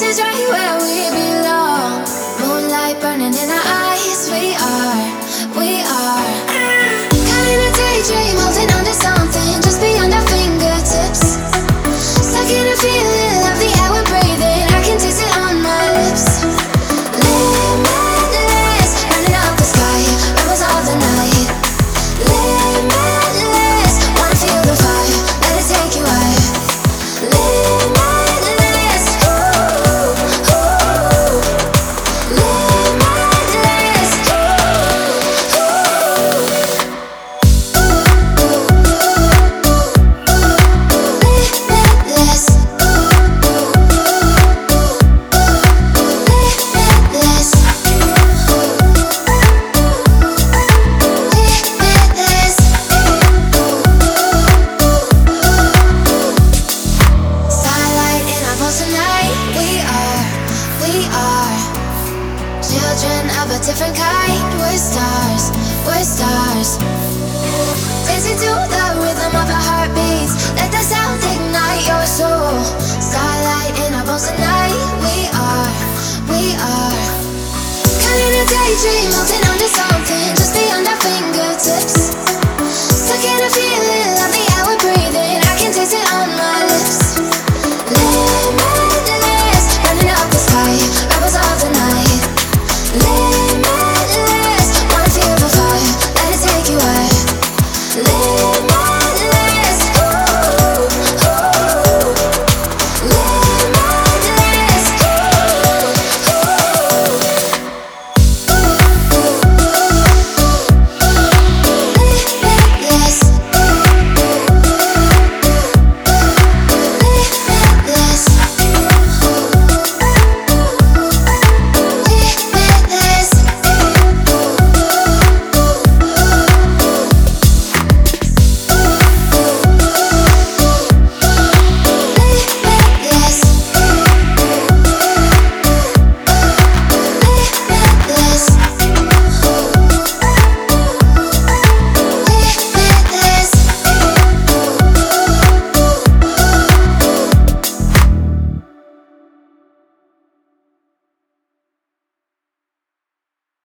this is burning in our eyes children of a different kind. We're stars, we're stars. Dancing to the rhythm of our heartbeats. Let the sound ignite your soul. Starlight in our bones tonight. We are, we are. Caught in a daydream, holding on.